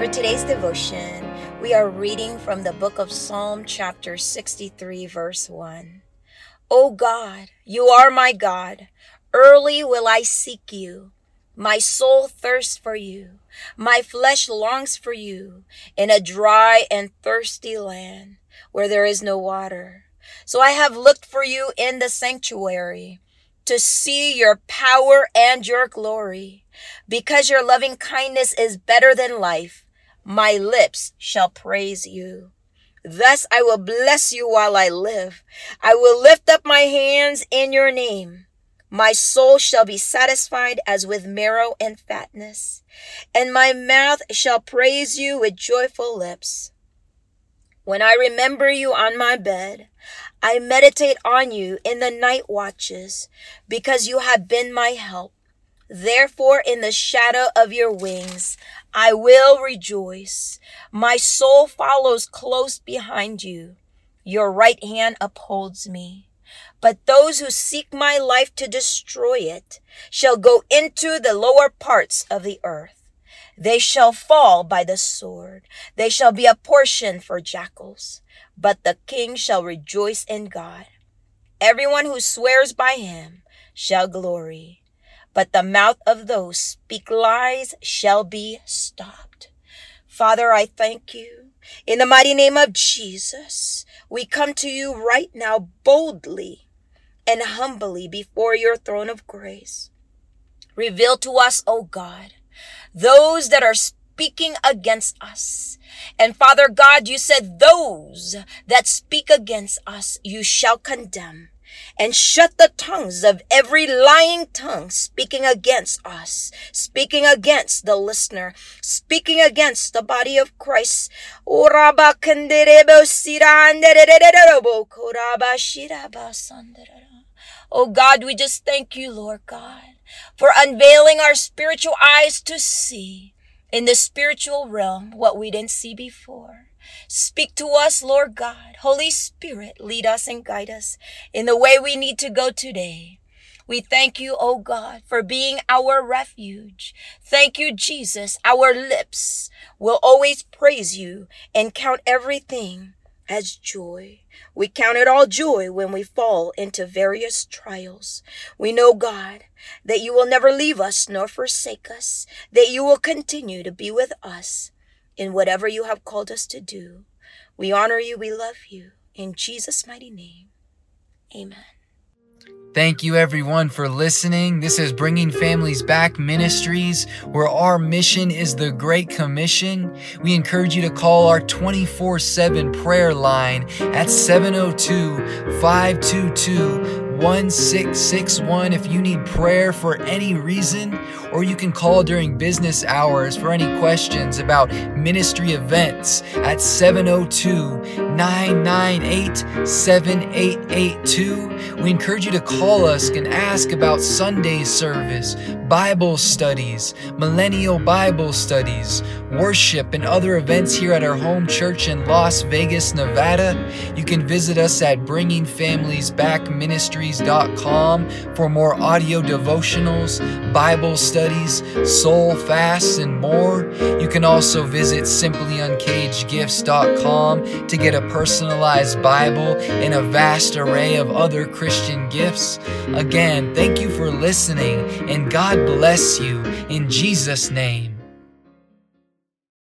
For today's devotion, we are reading from the book of Psalm, chapter 63, verse 1. O God, you are my God. Early will I seek you. My soul thirsts for you. My flesh longs for you in a dry and thirsty land where there is no water. So I have looked for you in the sanctuary to see your power and your glory. Because your loving kindness is better than life, my lips shall praise you. Thus I will bless you while I live. I will lift up my hands in your name. My soul shall be satisfied as with marrow and fatness, and my mouth shall praise you with joyful lips. When I remember you on my bed, I meditate on you in the night watches, because you have been my help. Therefore, in the shadow of your wings, I will rejoice. My soul follows close behind you. Your right hand upholds me. But those who seek my life to destroy it shall go into the lower parts of the earth. They shall fall by the sword. They shall be a portion for jackals. But the king shall rejoice in God. Everyone who swears by him shall glory but the mouth of those speak lies shall be stopped. Father, I thank you. In the mighty name of Jesus, we come to you right now boldly and humbly before your throne of grace. Reveal to us, O God, those that are speaking against us. And Father God, you said those that speak against us, you shall condemn and shut the tongues of every lying tongue speaking against us, speaking against the listener, speaking against the body of Christ. Oh, oh God, we just thank you, Lord God, for unveiling our spiritual eyes to see in the spiritual realm what we didn't see before. Speak to us, Lord God. Holy Spirit, lead us and guide us in the way we need to go today. We thank you, O God, for being our refuge. Thank you, Jesus. Our lips will always praise you and count everything as joy. We count it all joy when we fall into various trials. We know, God, that you will never leave us nor forsake us, that you will continue to be with us in whatever you have called us to do. We honor you, we love you. In Jesus' mighty name, amen. Thank you, everyone, for listening. This is Bringing Families Back Ministries, where our mission is the Great Commission. We encourage you to call our 24 7 prayer line at 702 522 1661 if you need prayer for any reason, or you can call during business hours for any questions about ministry events at 702 998 7882. We encourage you to call us and ask about Sunday service, Bible studies, millennial Bible studies, worship, and other events here at our home church in Las Vegas, Nevada. You can visit us at Bringing Families Back Ministries ministries.com for more audio devotionals, Bible studies, soul fasts, and more. You can also visit simplyuncagedgifts.com to get a personalized Bible and a vast array of other Christian gifts. Again, thank you for listening, and God bless you in Jesus' name.